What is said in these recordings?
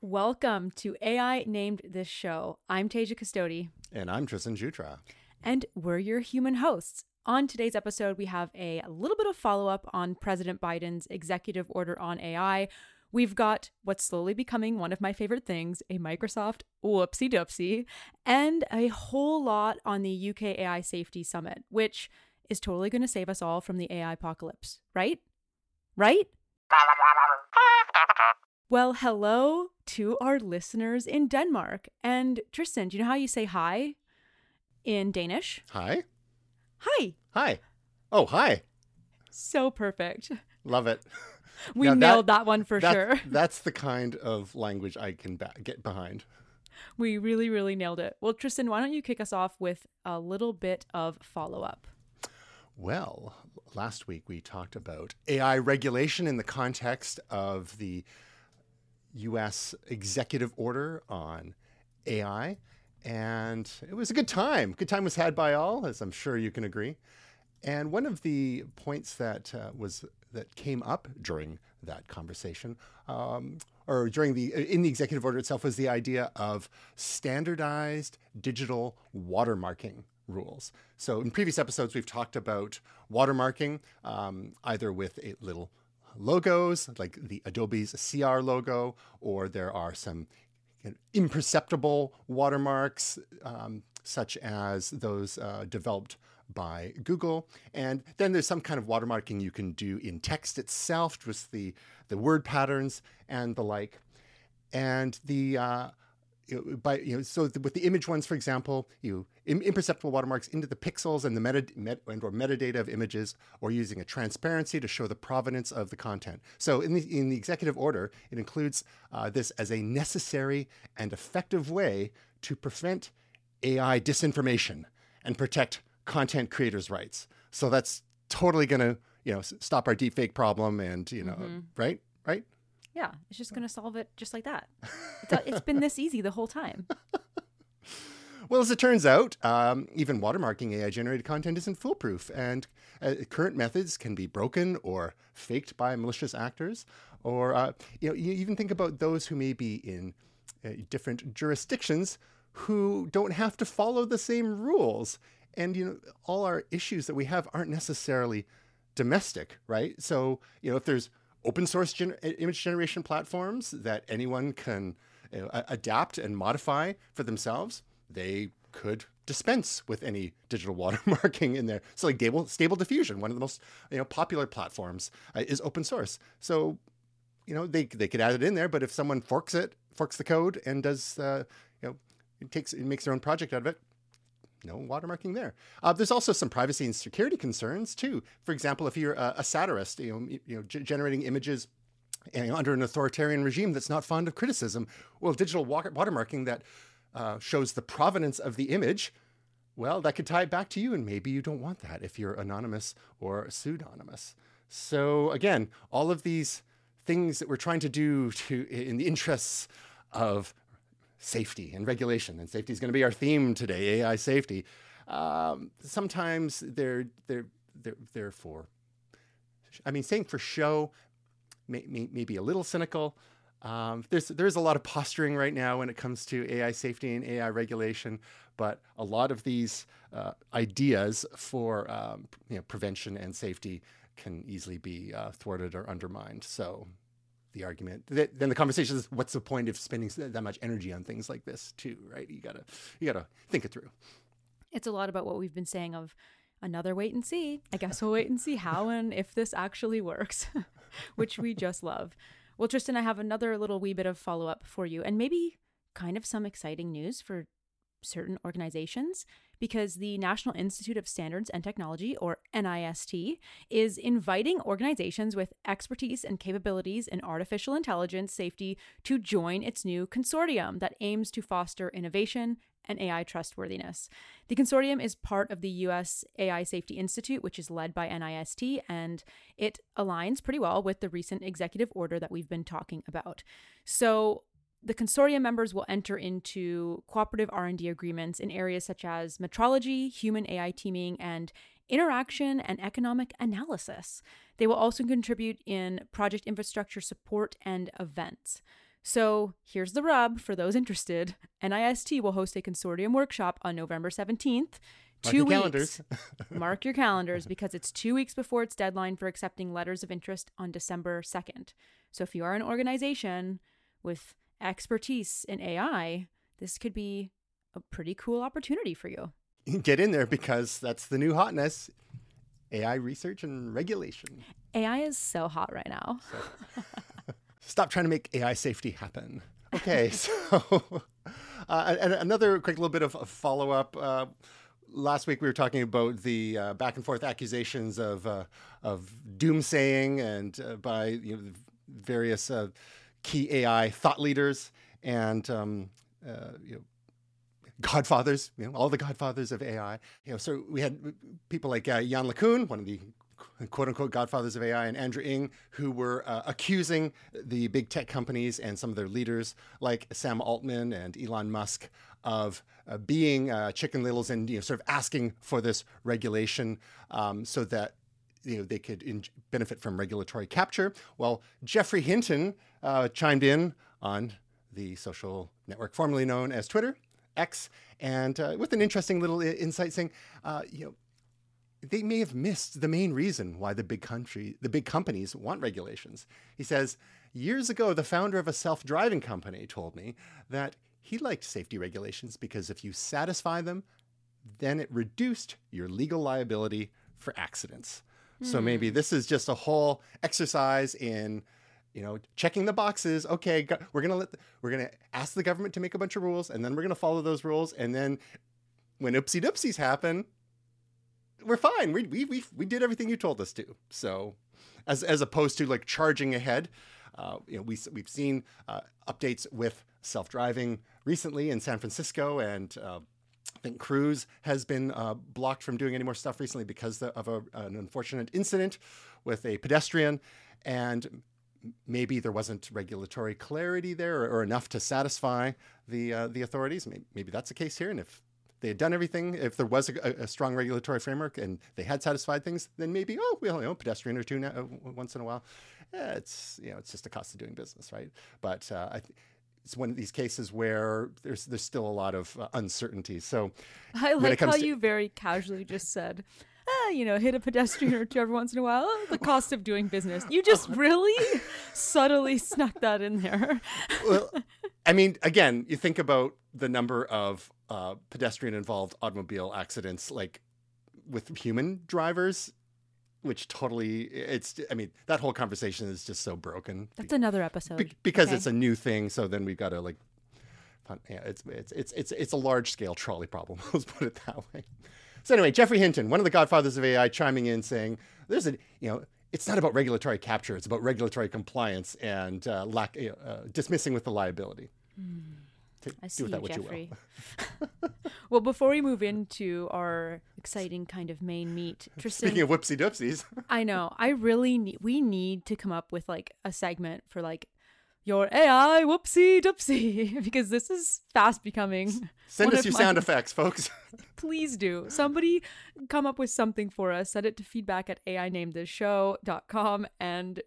Welcome to AI Named This Show. I'm Tasia Custodi. And I'm Tristan Jutra. And we're your human hosts. On today's episode, we have a little bit of follow up on President Biden's executive order on AI. We've got what's slowly becoming one of my favorite things a Microsoft whoopsie doopsie, and a whole lot on the UK AI Safety Summit, which is totally going to save us all from the AI apocalypse, right? Right? Well, hello to our listeners in Denmark. And Tristan, do you know how you say hi in Danish? Hi. Hi. Hi. Oh, hi. So perfect. Love it. We Now nailed that, one for that- sure. That's the kind of language I can ba- get behind. We really, really nailed it. Well, Tristan, why don't you kick us off with a little bit of follow up? Well, last week we talked about AI regulation in the context of the U.S. executive order on AI. And it was a good time. Good time was had by all, as I'm sure you can agree. And one of the points that uh, was that came up during that conversation, um, or during the in the executive order itself, was the idea of standardized digital watermarking rules. So in previous episodes, we've talked about watermarking, um, either with a little logos like the Adobe's CR logo, or there are some imperceptible watermarks, um, such as those uh, developed by Google. And then there's some kind of watermarking you can do in text itself, just the, the word patterns and the like. And the uh, by you know, so the, with the image ones, for example, you im- imperceptible watermarks into the pixels and the meta met, and or metadata of images, or using a transparency to show the provenance of the content. So in the in the executive order, it includes uh, this as a necessary and effective way to prevent AI disinformation and protect content creators' rights. So that's totally going to you know stop our deepfake problem, and you know right right. Yeah, it's just going to solve it just like that. It's, it's been this easy the whole time. Well, as it turns out, um, even watermarking AI generated content isn't foolproof, and uh, current methods can be broken or faked by malicious actors. Or, uh, you know, you even think about those who may be in uh, different jurisdictions who don't have to follow the same rules. And, you know, all our issues that we have aren't necessarily domestic, right? So, you know, if there's open source gen- image generation platforms that anyone can you know, adapt and modify for themselves, they could dispense with any digital watermarking in there. So, like Stable, Stable Diffusion, one of the most you know popular platforms, uh, is open source. So, you know, they they could add it in there, but if someone forks it, forks the code, and does uh, you know, it takes it makes their own project out of it, no watermarking there. Uh, there's also some privacy and security concerns too. For example, if you're a, a satirist, you know, you know, generating images you know, under an authoritarian regime that's not fond of criticism, well, digital wa- watermarking that uh, shows the provenance of the image, well, that could tie it back to you, and maybe you don't want that if you're anonymous or pseudonymous. So again, all of these things that we're trying to do to in the interests of safety and regulation, and safety is going to be our theme today, AI safety. Um, sometimes they're they're they're they're for. I mean, saying for show may, may, may be a little cynical. Um, there's there's a lot of posturing right now when it comes to AI safety and AI regulation, but a lot of these uh, ideas for um, you know, prevention and safety can easily be uh, thwarted or undermined. So the argument th- then the conversation is what's the point of spending that much energy on things like this too right you gotta you gotta think it through It's a lot about what we've been saying of another wait and see. I guess we'll wait and see how and if this actually works, which we just love. Well, Tristan, I have another little wee bit of follow up for you, and maybe kind of some exciting news for certain organizations because the National Institute of Standards and Technology, or NIST, is inviting organizations with expertise and capabilities in artificial intelligence safety to join its new consortium that aims to foster innovation and AI trustworthiness. The consortium is part of the US AI Safety Institute, which is led by NIST, and it aligns pretty well with the recent executive order that we've been talking about. So, the consortium members will enter into cooperative R&D agreements in areas such as metrology, human AI teaming, and interaction and economic analysis. They will also contribute in project infrastructure support and events. So here's the rub for those interested. NIST will host a consortium workshop on November 17th. Mark two weeks. Mark your calendars because it's two weeks before its deadline for accepting letters of interest on December 2nd. So if you are an organization with expertise in AI, this could be a pretty cool opportunity for you. Get in there because that's the new hotness AI research and regulation. AI is so hot right now. Stop trying to make AI safety happen. Okay, so uh, and another quick little bit of follow up. Uh, last week we were talking about the uh, back and forth accusations of uh, of doomsaying and uh, by you know, various uh, key AI thought leaders and um, uh, you know godfathers, you know all the godfathers of AI. You know, so we had people like uh, Yann LeCun, one of the quote unquote godfathers of AI, and Andrew Ng, who were uh, accusing the big tech companies and some of their leaders, like Sam Altman and Elon Musk, of uh, being uh, chicken littles and you know, sort of asking for this regulation um, so that you know they could in- benefit from regulatory capture. Well, Geoffrey Hinton uh, chimed in on the social network formerly known as Twitter, X, and uh, with an interesting little i- insight saying, uh, you know they may have missed the main reason why the big country, the big companies want regulations. He says, years ago, the founder of a self-driving company told me that he liked safety regulations because if you satisfy them, then it reduced your legal liability for accidents. So maybe this is just a whole exercise in, you know, checking the boxes. Okay, go- we're gonna let, the, we're gonna ask the government to make a bunch of rules, and then we're gonna follow those rules, and then when oopsie doopsies happen, we're fine. We, we, we, we did everything you told us to. So, as, as opposed to like charging ahead, uh, you know, we, we've seen uh, updates with self driving recently in San Francisco, and uh, I think Cruise has been uh, blocked from doing any more stuff recently because of a, an unfortunate incident with a pedestrian. And maybe there wasn't regulatory clarity there or, or enough to satisfy the uh, the authorities. Maybe, maybe that's the case here. And if they had done everything, if there was a, a strong regulatory framework and they had satisfied things, then maybe oh well, you know, pedestrian or two now, uh, once in a while. Yeah, it's you know, it's just a cost of doing business, right? But uh, I. it's one of these cases where there's there's still a lot of uh, uncertainty. So I like how to- you very casually just said, ah, you know, hit a pedestrian or two every once in a while. The cost of doing business. You just really subtly snuck that in there. well, I mean, again, you think about the number of uh, pedestrian-involved automobile accidents, like with human drivers, which totally it's. I mean, that whole conversation is just so broken That's another episode. Be- because okay. it's a new thing. So then we've got to like, yeah, it's it's it's it's it's a large-scale trolley problem. Let's put it that way. So anyway, Geoffrey Hinton, one of the godfathers of AI, chiming in saying, "There's a you know." It's not about regulatory capture; it's about regulatory compliance and uh, lack, uh, dismissing with the liability. To I do see you, Geoffrey. you well, before we move into our exciting kind of main meat, Tristan, Speaking of whoopsie doopsies, I know I really need. We need to come up with like a segment for like your AI whoopsie doopsie because this is fast becoming. send us your my- sound effects, folks. Please do. Somebody come up with something for us. Send it to feedback at ainamedthisshow.com and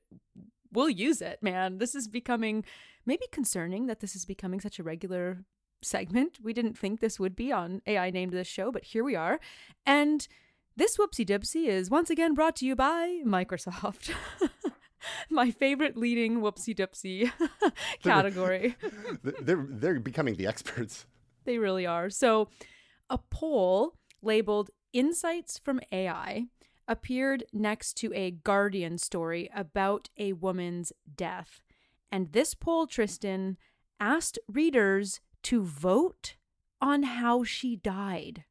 we'll use it, man. This is becoming maybe concerning that this is becoming such a regular segment. We didn't think this would be on AI named this show, but here we are. And this whoopsie dipsy is once again brought to you by Microsoft. My favorite leading whoopsie dipsy category. they're they're becoming the experts. They really are. So, a poll labeled Insights from AI appeared next to a Guardian story about a woman's death. And this poll, Tristan, asked readers to vote on how she died.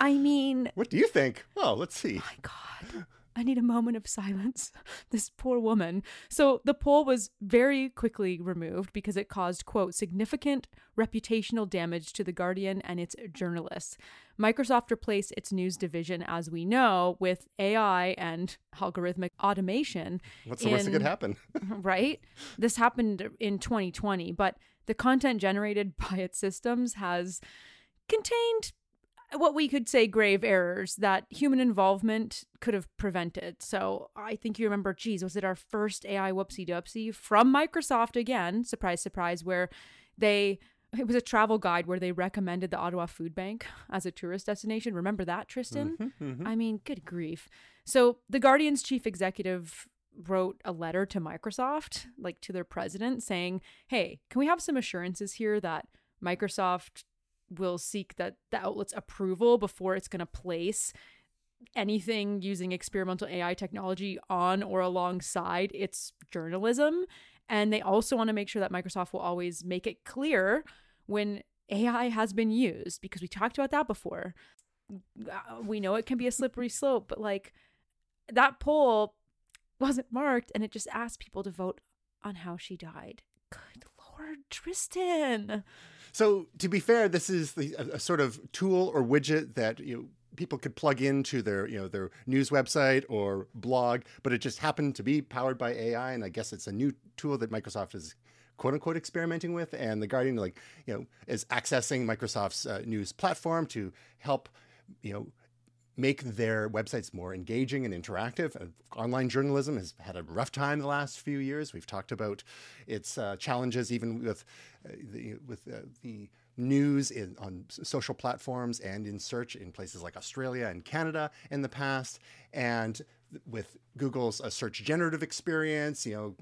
I mean, What do you think? Well, let's see. my God. I need a moment of silence. This poor woman. So the poll was very quickly removed because it caused, quote, significant reputational damage to The Guardian and its journalists. Microsoft replaced its news division, as we know, with AI and algorithmic automation. What's the worst that could happen? right? This happened in 2020, but the content generated by its systems has contained what we could say grave errors that human involvement could have prevented. So I think you remember, geez, was it our first AI whoopsie doopsie from Microsoft again? Surprise, surprise, where they it was a travel guide where they recommended the Ottawa Food Bank as a tourist destination. Remember that, Tristan? Mm-hmm, mm-hmm. I mean, good grief. So the Guardian's chief executive wrote a letter to Microsoft, like to their president, saying, Hey, can we have some assurances here that Microsoft will seek that the outlet's approval before it's going to place anything using experimental AI technology on or alongside its journalism. And they also want to make sure that Microsoft will always make it clear when AI has been used, because we talked about that before. Uh, we know it can be a slippery slope, but like that poll wasn't marked and it just asked people to vote on how she died. Good Lord, Tristan. So, to be fair, this is the, a, a, sort of tool or widget that you know, people could plug into their you know their news website or blog, but it just happened to be powered by AI, and I guess it's a new tool that Microsoft is quote unquote experimenting with, and the Guardian like you know is accessing Microsoft's uh, news platform to help you know make their websites more engaging and interactive. Uh, online journalism has had a rough time the last few years. We've talked about its uh, challenges, even with uh, the, with uh, the news in, on social platforms and in search in places like Australia and Canada in the past, and with Google's uh, search generative experience, you know,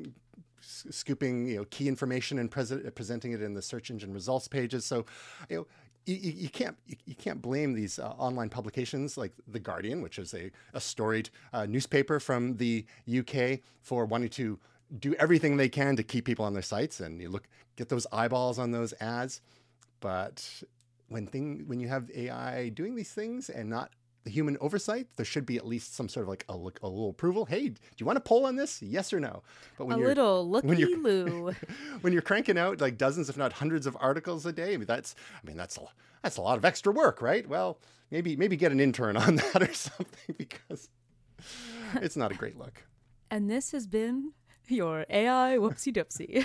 scooping you know key information and presenting it in the search engine results pages. So, you know you, you, can't you, you, can't blame these uh, online publications like the Guardian, which is a, a storied uh, newspaper from the UK, for wanting to do everything they can to keep people on their sites and you look get those eyeballs on those ads. But when thing when you have AI doing these things and not the human oversight, there should be at least some sort of like a, a little approval. Hey, do you want to poll on this? Yes or no? But when a you're, little looky when you're, loo. when you're cranking out like dozens, if not hundreds, of articles a day, I mean, that's I mean that's a that's a lot of extra work, right? Well, maybe maybe get an intern on that or something because it's not a great look. And this has been your AI whoopsie doopsie.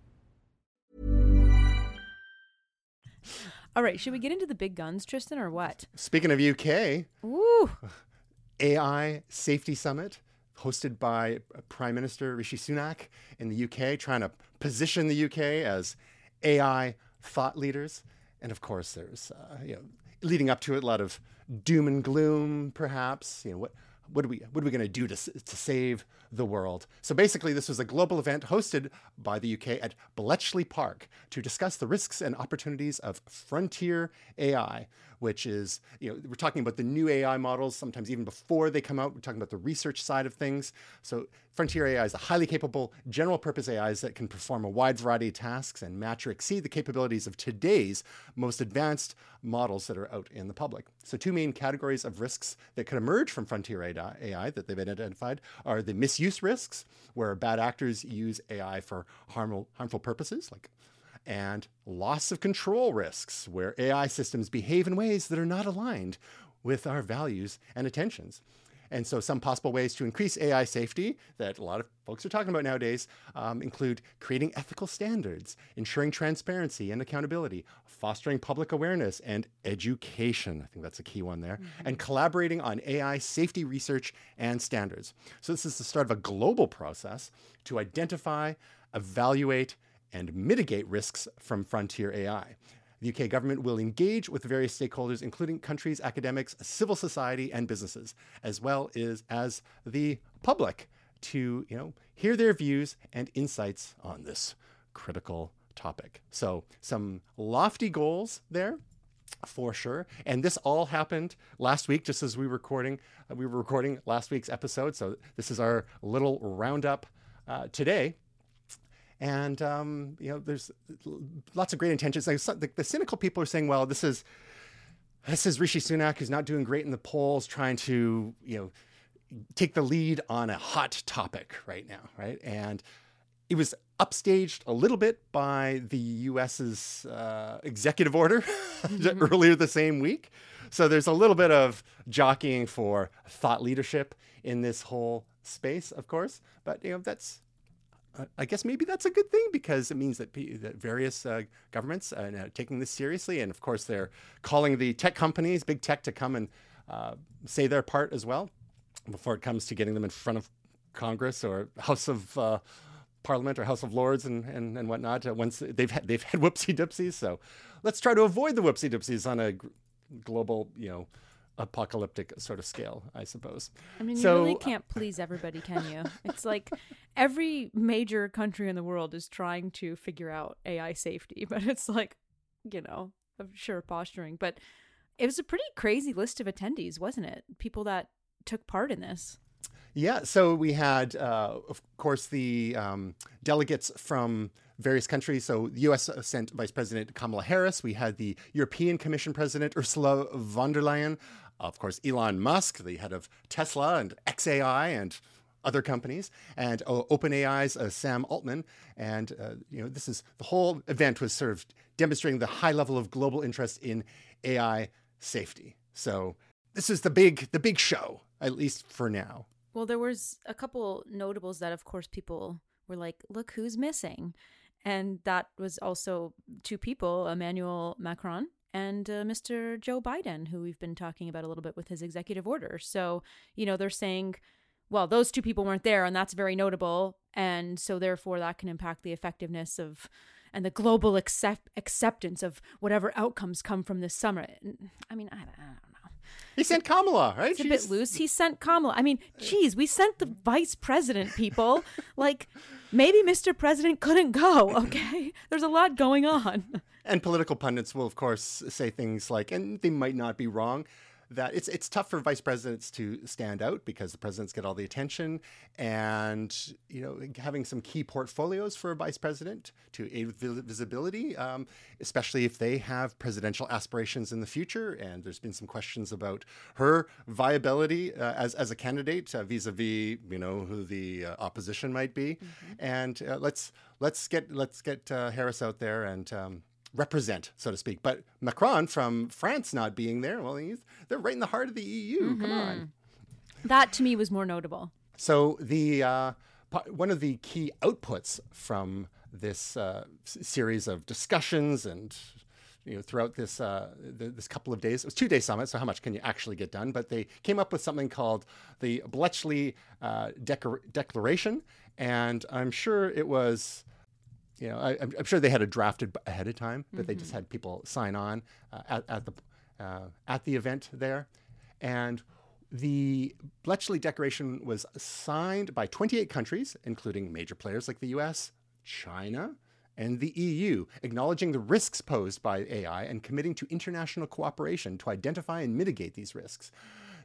All right, should we get into the big guns, Tristan, or what? Speaking of UK, Ooh. AI Safety Summit hosted by Prime Minister Rishi Sunak in the UK, trying to position the UK as AI thought leaders. And of course, there's uh, you know leading up to it a lot of doom and gloom, perhaps. You know what what are we what are we going to do to to save the world? So basically, this was a global event hosted by the UK at Bletchley Park to discuss the risks and opportunities of frontier AI, which is, you know, we're talking about the new AI models, sometimes even before they come out. We're talking about the research side of things. So, frontier AI is a highly capable general purpose AIs that can perform a wide variety of tasks and match or exceed the capabilities of today's most advanced models that are out in the public. So, two main categories of risks that could emerge from frontier AI that they've identified are the misuse risks, where bad actors use AI for harmful, harmful purposes, like and loss of control risks, where AI systems behave in ways that are not aligned with our values and attentions. And so, some possible ways to increase AI safety that a lot of folks are talking about nowadays um, include creating ethical standards, ensuring transparency and accountability, fostering public awareness and education. I think that's a key one there, mm-hmm. and collaborating on AI safety research and standards. So, this is the start of a global process to identify, evaluate, and mitigate risks from frontier AI. The UK government will engage with various stakeholders, including countries, academics, civil society, and businesses, as well as, as the public, to you know hear their views and insights on this critical topic. So some lofty goals there for sure. And this all happened last week, just as we were recording. Uh, we were recording last week's episode, so this is our little roundup uh, today. And um, you know, there's lots of great intentions. Like the, the cynical people are saying, "Well, this is this is Rishi Sunak who's not doing great in the polls, trying to you know take the lead on a hot topic right now, right?" And it was upstaged a little bit by the US's uh, executive order mm-hmm. earlier the same week. So there's a little bit of jockeying for thought leadership in this whole space, of course. But you know that's I guess maybe that's a good thing because it means that, that various uh, governments are uh, taking this seriously, and of course they're calling the tech companies, big tech, to come and uh, say their part as well before it comes to getting them in front of Congress or House of uh, Parliament or House of Lords and and, and whatnot. Uh, once they've had, they've had whoopsie dipsies, so let's try to avoid the whoopsie dipsies on a global, you know apocalyptic sort of scale, I suppose. I mean, so, you really can't please everybody, can you? it's like every major country in the world is trying to figure out AI safety, but it's like, you know, I'm sure posturing, but it was a pretty crazy list of attendees, wasn't it? People that took part in this. Yeah, so we had, uh, of course, the um, delegates from various countries. So the US sent Vice President Kamala Harris. We had the European Commission President Ursula von der Leyen. Of course, Elon Musk, the head of Tesla and XAI and other companies, and uh, OpenAI's uh, Sam Altman. And, uh, you know, this is the whole event was sort of demonstrating the high level of global interest in AI safety. So this is the big, the big show, at least for now. Well, there was a couple notables that, of course, people were like, look who's missing. And that was also two people, Emmanuel Macron and uh, Mr. Joe Biden, who we've been talking about a little bit with his executive order. So, you know, they're saying, well, those two people weren't there, and that's very notable. And so, therefore, that can impact the effectiveness of and the global accept- acceptance of whatever outcomes come from this summit. I mean, I, I don't know. He sent Kamala, right? It's a bit loose. He sent Kamala. I mean, geez, we sent the vice president, people. like, maybe Mr. President couldn't go, okay? There's a lot going on. And political pundits will, of course, say things like, and they might not be wrong, that it's it's tough for vice presidents to stand out because the presidents get all the attention, and you know having some key portfolios for a vice president to aid with visibility, um, especially if they have presidential aspirations in the future. And there's been some questions about her viability uh, as as a candidate uh, vis-a-vis you know who the uh, opposition might be, mm-hmm. and uh, let's let's get let's get uh, Harris out there and. Um, represent, so to speak. But Macron from France not being there, well, he's, they're right in the heart of the EU. Mm-hmm. Come on. That to me was more notable. So the uh, one of the key outputs from this uh, series of discussions and you know throughout this uh, this couple of days it was two day summit so how much can you actually get done but they came up with something called the bletchley uh, declaration and i'm sure it was you know, I, am sure they had it drafted ahead of time, but mm-hmm. they just mm-hmm. had people sign on uh, at, at, the uh, at the event there, and the Bletchley Declaration was signed by 28 countries, including major players like the U.S., China, and the EU, acknowledging the risks posed by AI and committing to international cooperation to identify and mitigate these risks.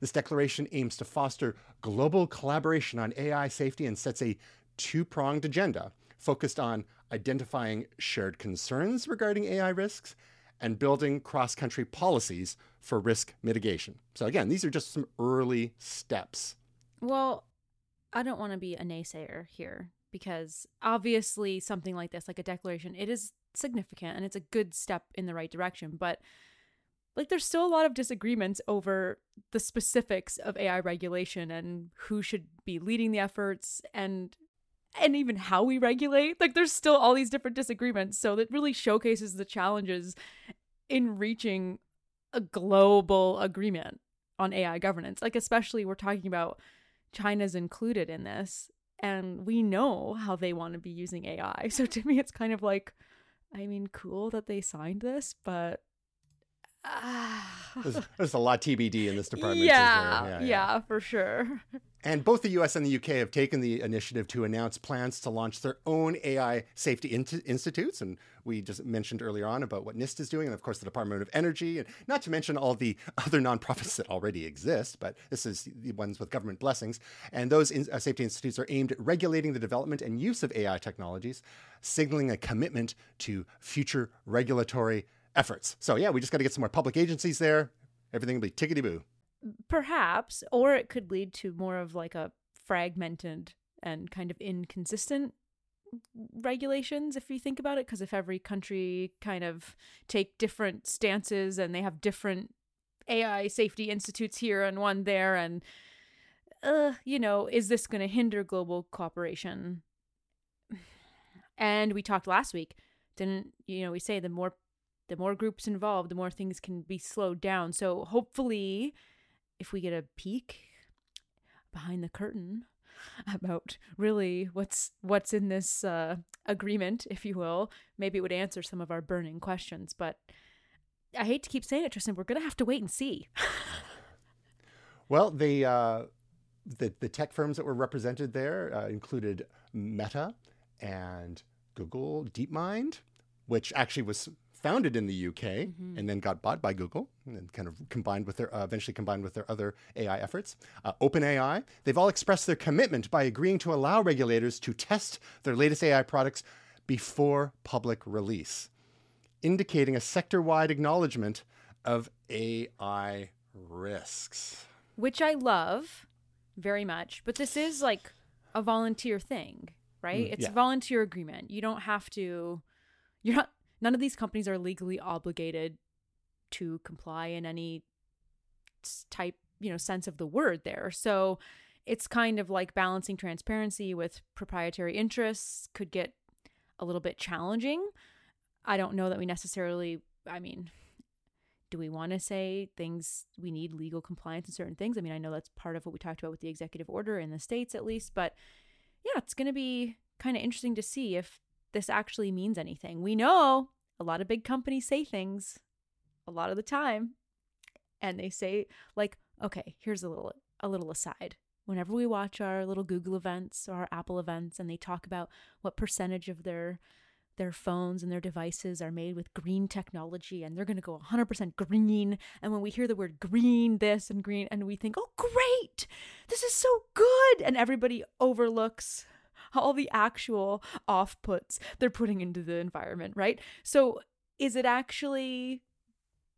This declaration aims to foster global collaboration on AI safety and sets a two pronged agenda focused on identifying shared concerns regarding AI risks and building cross country policies for risk mitigation. So, again, these are just some early steps. Well, I don't want to be a naysayer here because obviously something like this, like a declaration, it is significant and it's a good step in the right direction. But like there's still a lot of disagreements over the specifics of AI regulation and who should be leading the efforts and and even how we regulate. Like there's still all these different disagreements. So that really showcases the challenges in reaching a global agreement on AI governance. Like especially we're talking about China's included in this and we know how they want to be using AI. So to me it's kind of like I mean, cool that they signed this, but There's, there's a lot TBD in this department. isn't yeah, yeah, for sure. And both the US and the UK have taken the initiative to announce plans to launch their own AI safety in- institutes. And we just mentioned earlier on about what NIST is doing, and of course, the Department of Energy, and not to mention all the other nonprofits that already exist, but this is the ones with government blessings. And those in- uh, safety institutes are aimed at regulating the development and use of AI technologies, signaling a commitment to future regulatory efforts. So, yeah, we just got to get some more public agencies there. Everything will be tickety boo. Perhaps, or it could lead to more of like a fragmented and kind of inconsistent regulations if you think about it because if every country kind of take different stances and they have different AI safety institutes here and one there and uh you know is this going to hinder global cooperation and we talked last week didn't you know we say the more the more groups involved the more things can be slowed down so hopefully if we get a peek behind the curtain about really what's what's in this uh, agreement, if you will, maybe it would answer some of our burning questions. But I hate to keep saying it, Tristan. We're gonna have to wait and see. Well, the uh, the the tech firms that were represented there uh, included Meta and Google DeepMind, which actually was founded in the UK and then got bought by Google and then kind of combined with their uh, eventually combined with their other AI efforts. Uh, OpenAI, they've all expressed their commitment by agreeing to allow regulators to test their latest AI products before public release, indicating a sector-wide acknowledgement of AI risks. which I love very much. But this is like a volunteer thing, right? Mm, it's yeah. a volunteer agreement. You don't have to. You're not. None of these companies are legally obligated to comply in any type, you know, sense of the word there. So it's kind of like balancing transparency with proprietary interests could get a little bit challenging. I don't know that we necessarily. I mean, do we want to say things we need legal compliance in certain things? I mean, I know that's part of what we talked about with the executive order in the states at least, but yeah, it's going to be kind of interesting to see if this actually means anything. We know a lot of big companies say things a lot of the time and they say like, okay, here's a little a little aside. Whenever we watch our little Google events or our Apple events and they talk about what percentage of their their phones and their devices are made with green technology and they're going to go 100% green. And when we hear the word green, this and green, and we think, oh, great, this is so good. And everybody overlooks all the actual off puts they're putting into the environment, right? So is it actually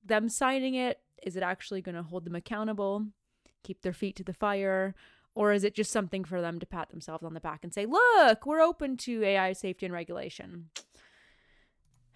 them signing it? Is it actually going to hold them accountable, keep their feet to the fire? Or is it just something for them to pat themselves on the back and say, look, we're open to AI safety and regulation?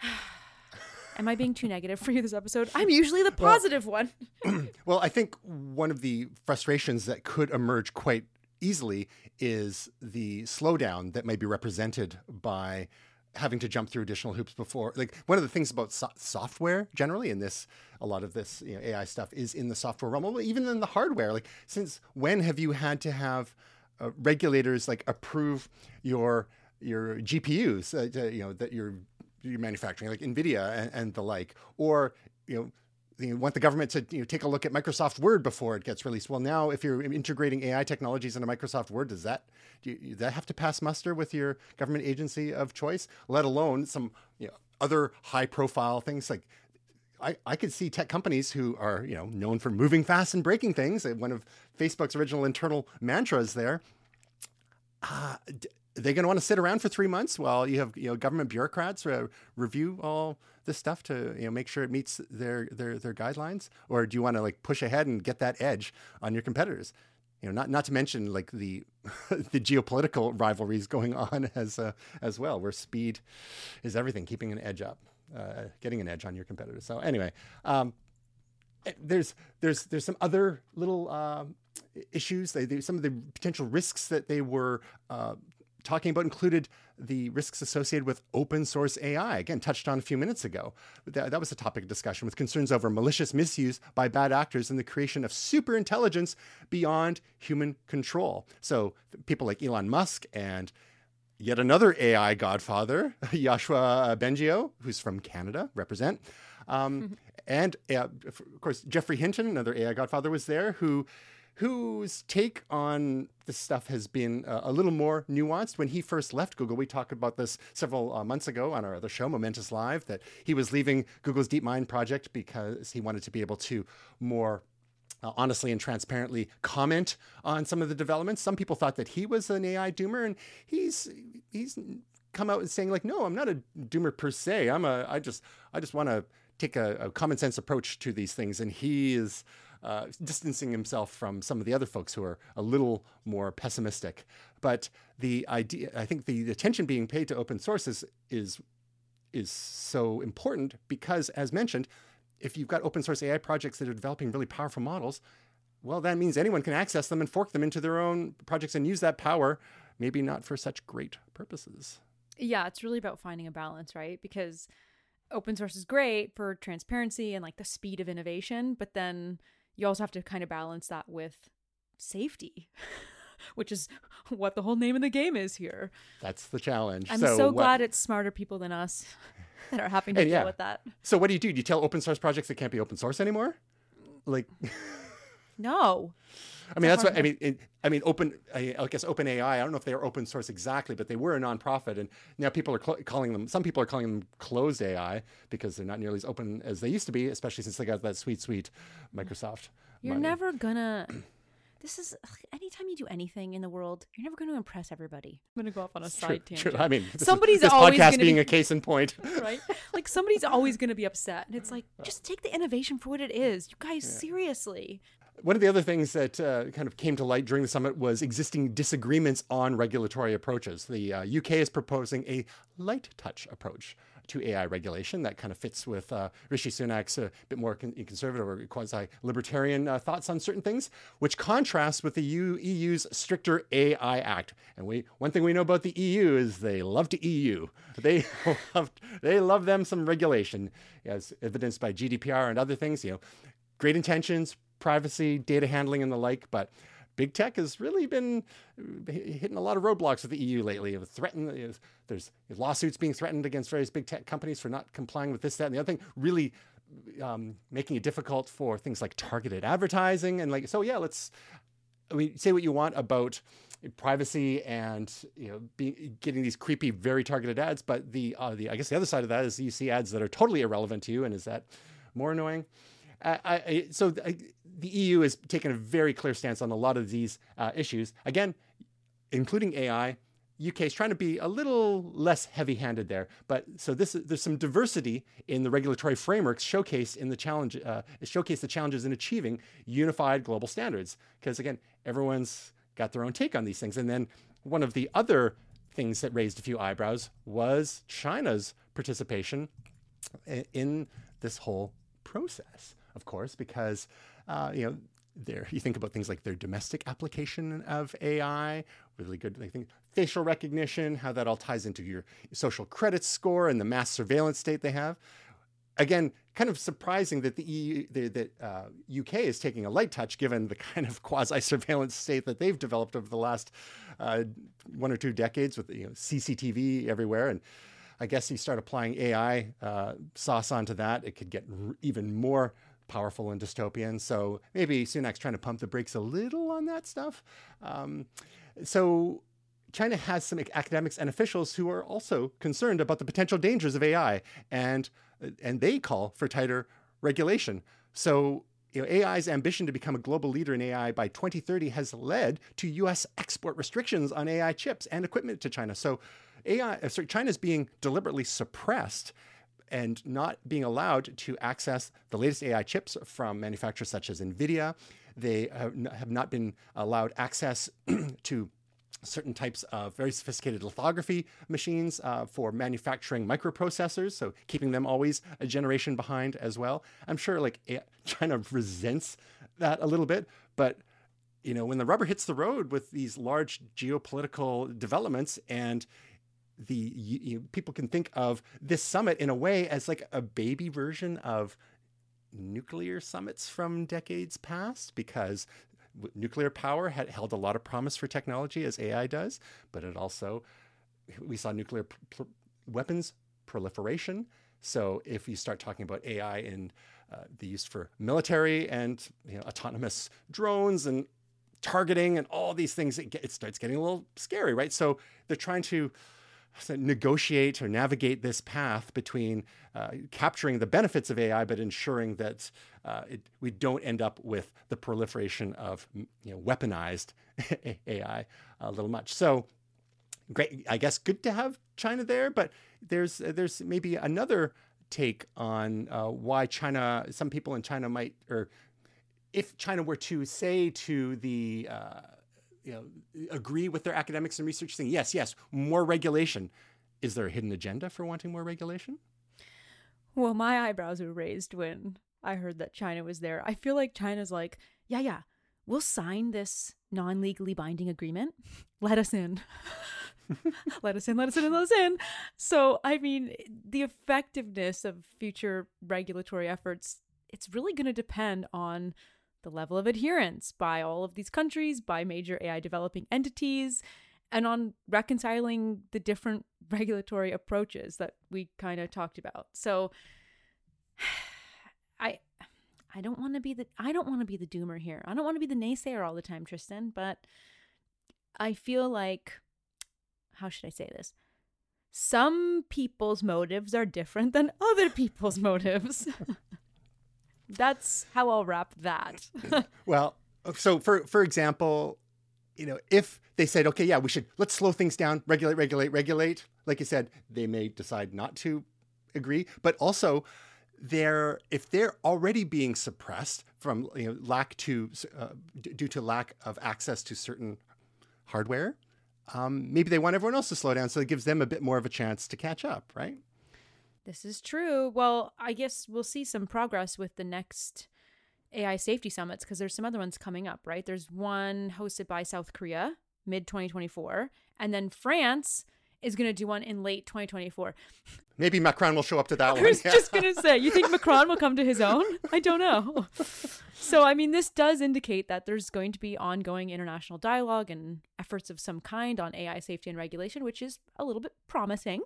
Am I being too negative for you this episode? I'm usually the positive one. Well, I think one of the frustrations that could emerge quite easily is the slowdown that may be represented by having to jump through additional hoops before. Like one of the things about so- software generally, in this, a lot of this you know, AI stuff is in the software realm, well, even in the hardware. Like since when have you had to have uh, regulators like approve your your GPUs, uh, to, you know, that you're you're manufacturing, like Nvidia and, and the like, or you know you want the government to you know, take a look at Microsoft Word before it gets released. Well, now if you're integrating AI technologies into Microsoft Word, does that do you, does that have to pass muster with your government agency of choice? Let alone some you know, other high profile things like. I, I could see tech companies who are you know known for moving fast and breaking things. One of Facebook's original internal mantras there. Uh, they're going to want to sit around for three months while you have you know government bureaucrats uh, review all this stuff to you know make sure it meets their their their guidelines, or do you want to like push ahead and get that edge on your competitors? You know, not not to mention like the the geopolitical rivalries going on as uh, as well, where speed is everything, keeping an edge up, uh, getting an edge on your competitors. So anyway, um, eh, there's there's there's some other little um, issues. They, they, some of the potential risks that they were uh, talking about included the risks associated with open source AI. Again, touched on a few minutes ago. That, that was a topic of discussion with concerns over malicious misuse by bad actors and the creation of super intelligence beyond human control. So people like Elon Musk and yet another AI godfather, Yoshua Bengio, who's from Canada, represent. Um, and uh, of course, Geoffrey Hinton, another AI godfather, was there who whose take on this stuff has been uh, a little more nuanced. When he first left Google, we talked about this several uh, months ago on our other show, Momentous Live, that he was leaving Google's DeepMind project because he wanted to be able to more uh, honestly and transparently comment on some of the developments. Some people thought that he was an AI doomer, and he's he's come out and saying like, no, I'm not a doomer per se. I'm a I just I just want to take a, a, common sense approach to these things, and he is. Uh, distancing himself from some of the other folks who are a little more pessimistic, but the idea, I think, the attention being paid to open source is is is so important because, as mentioned, if you've got open source AI projects that are developing really powerful models, well, that means anyone can access them and fork them into their own projects and use that power, maybe not for such great purposes. Yeah, it's really about finding a balance, right? Because open source is great for transparency and like the speed of innovation, but then you also have to kind of balance that with safety. Which is what the whole name of the game is here. That's the challenge. I'm so, so glad it's smarter people than us that are having to deal yeah. with that. So what do you do? Do you tell open source projects that can't be open source anymore? Like No. I mean, that's what I mean. It, I mean, open. I, I guess Open AI. I don't know if they are open source exactly, but they were a nonprofit, and now people are cl- calling them. Some people are calling them closed AI because they're not nearly as open as they used to be, especially since they got that sweet, sweet Microsoft. You're money. never gonna this is anytime you do anything in the world, you're never going to impress everybody. I'm going to go off on a side true, tangent. True. I mean, this somebody's is, this always podcast being be, a case in point, right? Like somebody's always going to be upset, and it's like just take the innovation for what it is. You guys, yeah. seriously. One of the other things that uh, kind of came to light during the summit was existing disagreements on regulatory approaches. The uh, UK is proposing a light touch approach to AI regulation. That kind of fits with uh, Rishi Sunak's a uh, bit more con- conservative or quasi libertarian uh, thoughts on certain things, which contrasts with the EU, EU's stricter AI Act. And we, one thing we know about the EU is they love to EU. They love, they love them some regulation, as evidenced by GDPR and other things. You know, great intentions, privacy, data handling, and the like, but big tech has really been uh, hitting a lot of roadblocks with the EU lately. Threatened, there's lawsuits being threatened against various big tech companies for not complying with this, that, and the other thing. Really um, making it difficult for things like targeted advertising and like. So yeah, let's. I mean, say what you want about privacy and you know be, getting these creepy, very targeted ads, but the uh, the I guess the other side of that is you see ads that are totally irrelevant to you, and is that more annoying? I, I, so I, the EU has taken a very clear stance on a lot of these uh, issues. Again, including AI. UK is trying to be a little less heavy-handed there, but so this there's some diversity in the regulatory frameworks showcased in the challenge uh, showcase the challenges in achieving unified global standards. Because again, everyone's got their own take on these things. And then one of the other things that raised a few eyebrows was China's participation in this whole process, of course, because uh, you know, there you think about things like their domestic application of AI, really good. I think facial recognition, how that all ties into your social credit score and the mass surveillance state they have. Again, kind of surprising that the EU, the, that uh, UK is taking a light touch, given the kind of quasi surveillance state that they've developed over the last uh, one or two decades with you know, CCTV everywhere and. I guess you start applying AI uh, sauce onto that, it could get r- even more powerful and dystopian. So maybe Sunak's trying to pump the brakes a little on that stuff. Um, so China has some academics and officials who are also concerned about the potential dangers of AI, and and they call for tighter regulation. So you know, AI's ambition to become a global leader in AI by 2030 has led to U.S. export restrictions on AI chips and equipment to China. So AI, uh, sorry, China is being deliberately suppressed and not being allowed to access the latest AI chips from manufacturers such as NVIDIA. They have not been allowed access to certain types of very sophisticated lithography machines uh, for manufacturing microprocessors, so keeping them always a generation behind as well. I'm sure like China resents that a little bit, but you know when the rubber hits the road with these large geopolitical developments and the you, people can think of this summit in a way as like a baby version of nuclear summits from decades past because nuclear power had held a lot of promise for technology as AI does, but it also we saw nuclear pr- weapons proliferation. So if you start talking about AI and uh, the use for military and you know, autonomous drones and targeting and all these things, it, get, it starts getting a little scary, right? So they're trying to negotiate or navigate this path between uh, capturing the benefits of AI, but ensuring that uh, it, we don't end up with the proliferation of you know, weaponized AI a little much. So, great. I guess good to have China there, but there's there's maybe another take on uh, why China. Some people in China might, or if China were to say to the uh, you know, agree with their academics and research saying, yes, yes, more regulation. Is there a hidden agenda for wanting more regulation? Well, my eyebrows were raised when I heard that China was there. I feel like China's like, yeah, yeah, we'll sign this non legally binding agreement. Let us in. let us in, let us in, let us in. So, I mean, the effectiveness of future regulatory efforts, it's really going to depend on the level of adherence by all of these countries, by major AI developing entities, and on reconciling the different regulatory approaches that we kind of talked about. So I I don't want to be the I don't want to be the doomer here. I don't want to be the naysayer all the time, Tristan, but I feel like how should I say this? Some people's motives are different than other people's motives. That's how I'll wrap that. well, so for for example, you know, if they said, okay, yeah, we should let's slow things down, regulate, regulate, regulate. Like you said, they may decide not to agree, but also they're if they're already being suppressed from you know lack to uh, due to lack of access to certain hardware, um, maybe they want everyone else to slow down, so it gives them a bit more of a chance to catch up, right? This is true. Well, I guess we'll see some progress with the next AI safety summits because there's some other ones coming up, right? There's one hosted by South Korea mid 2024, and then France is going to do one in late 2024. Maybe Macron will show up to that I one. I was just going to say, you think Macron will come to his own? I don't know. So, I mean, this does indicate that there's going to be ongoing international dialogue and efforts of some kind on AI safety and regulation, which is a little bit promising.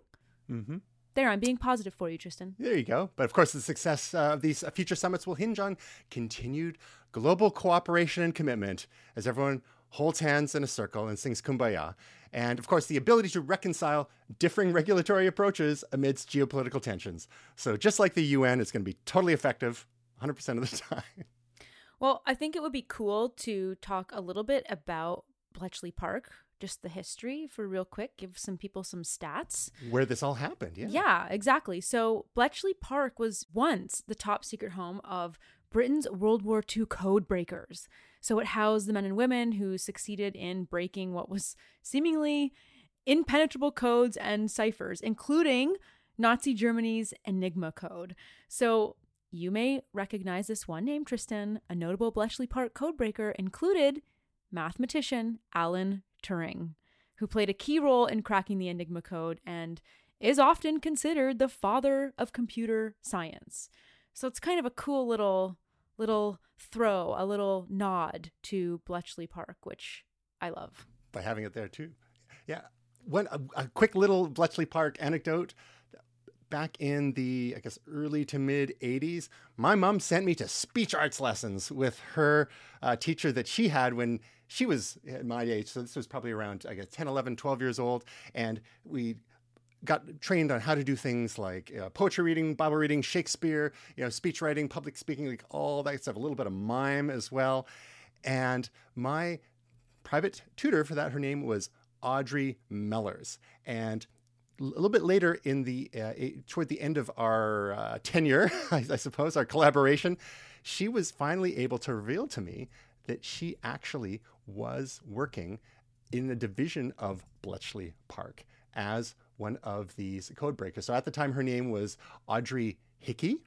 Mm-hmm. There, I'm being positive for you, Tristan. There you go. But of course, the success uh, of these uh, future summits will hinge on continued global cooperation and commitment as everyone holds hands in a circle and sings kumbaya. And of course, the ability to reconcile differing regulatory approaches amidst geopolitical tensions. So, just like the UN, it's going to be totally effective 100% of the time. Well, I think it would be cool to talk a little bit about Bletchley Park, just the history for real quick, give some people some stats. Where this all happened, yeah. Yeah, exactly. So Bletchley Park was once the top secret home of Britain's World War II code breakers. So it housed the men and women who succeeded in breaking what was seemingly impenetrable codes and ciphers, including Nazi Germany's Enigma code. So you may recognize this one name, Tristan. A notable Bletchley Park codebreaker included mathematician Alan Turing, who played a key role in cracking the Enigma code and is often considered the father of computer science. So it's kind of a cool little little throw, a little nod to Bletchley Park, which I love. By having it there too. Yeah. One a, a quick little Bletchley Park anecdote back in the I guess early to mid 80s, my mom sent me to speech arts lessons with her uh, teacher that she had when she was at my age. So this was probably around I guess 10, 11, 12 years old, and we got trained on how to do things like uh, poetry reading, Bible reading, Shakespeare, you know, speech writing, public speaking, like all that stuff, a little bit of mime as well. And my private tutor for that, her name was Audrey Mellers. And a little bit later in the uh, toward the end of our uh, tenure, I, I, suppose, our collaboration, she was finally able to reveal to me that she actually was working in the division of Bletchley Park as one of these code breakers. So at the time, her name was Audrey Hickey.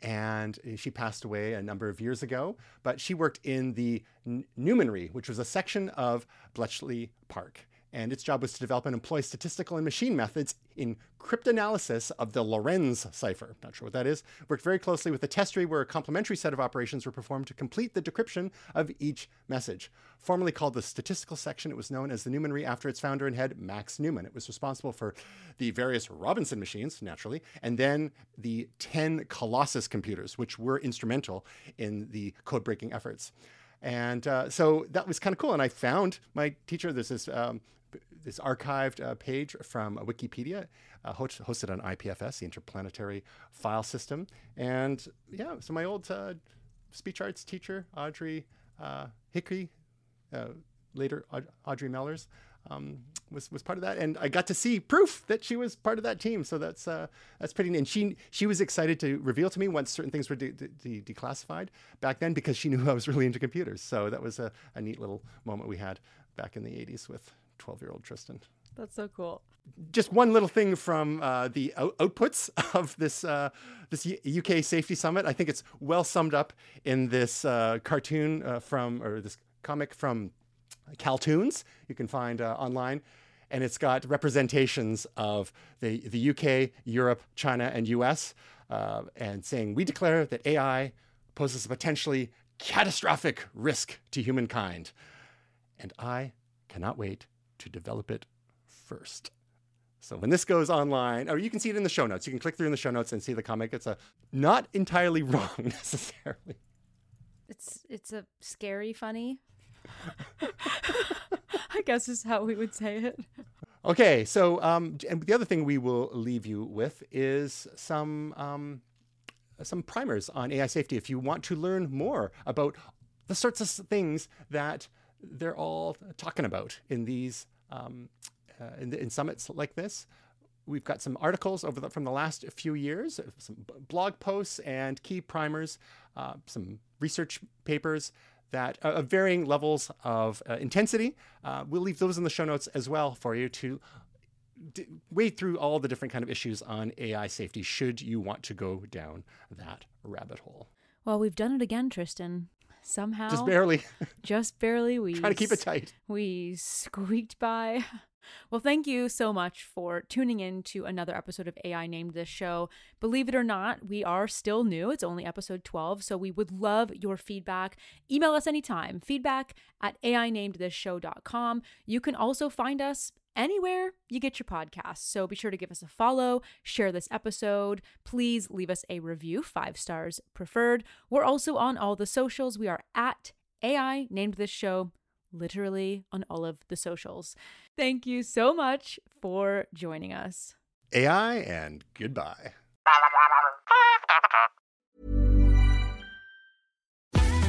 And she passed away a number of years ago, but she worked in the N- Newmanry, which was a section of Bletchley Park. And its job was to develop and employ statistical and machine methods in cryptanalysis of the Lorenz cipher. Not sure what that is. Worked very closely with the Testery where a complementary set of operations were performed to complete the decryption of each message. Formerly called the statistical section, it was known as the Newmanry after its founder and head, Max Newman. It was responsible for the various Robinson machines, naturally, and then the 10 Colossus computers, which were instrumental in the code breaking efforts. And uh, so that was kind of cool. And I found my teacher. There's this um, this archived uh, page from Wikipedia, uh, host, hosted on IPFS, the Interplanetary File System. And yeah, so my old uh, speech arts teacher, Audrey uh, Hickory, uh, later Audrey Mellors, um, was was part of that, and I got to see proof that she was part of that team. So that's uh, that's pretty. Neat. And she she was excited to reveal to me once certain things were de- de- declassified back then because she knew I was really into computers. So that was a, a neat little moment we had back in the '80s with 12 year old Tristan. That's so cool. Just one little thing from uh, the out- outputs of this uh, this U- UK Safety Summit. I think it's well summed up in this uh, cartoon uh, from or this comic from Caltoons you can find uh, online. And it's got representations of the, the UK, Europe, China, and US, uh, and saying, We declare that AI poses a potentially catastrophic risk to humankind. And I cannot wait to develop it first. So when this goes online, or you can see it in the show notes. You can click through in the show notes and see the comic. It's a not entirely wrong necessarily. It's it's a scary funny. I guess is how we would say it. Okay, so um, and the other thing we will leave you with is some um, some primers on AI safety. If you want to learn more about the sorts of things that they're all talking about in these um, uh, in, in, summits like this. We've got some articles over the, from the last few years, some blog posts and key primers, uh, some research papers that uh, varying levels of uh, intensity. Uh, we'll leave those in the show notes as well for you to d- wade through all the different kind of issues on AI safety should you want to go down that rabbit hole. Well, we've done it again, Tristan. Somehow, just barely, just barely, we try to keep it tight. We squeaked by. Well, thank you so much for tuning in to another episode of AI Named This Show. Believe it or not, we are still new. It's only episode 12, so we would love your feedback. Email us anytime, feedback at AINamedThisShow.com. You can also find us anywhere you get your podcasts. So be sure to give us a follow, share this episode. Please leave us a review, five stars preferred. We're also on all the socials. We are at AI Named This Show literally on all of the socials. Thank you so much for joining us. AI and goodbye.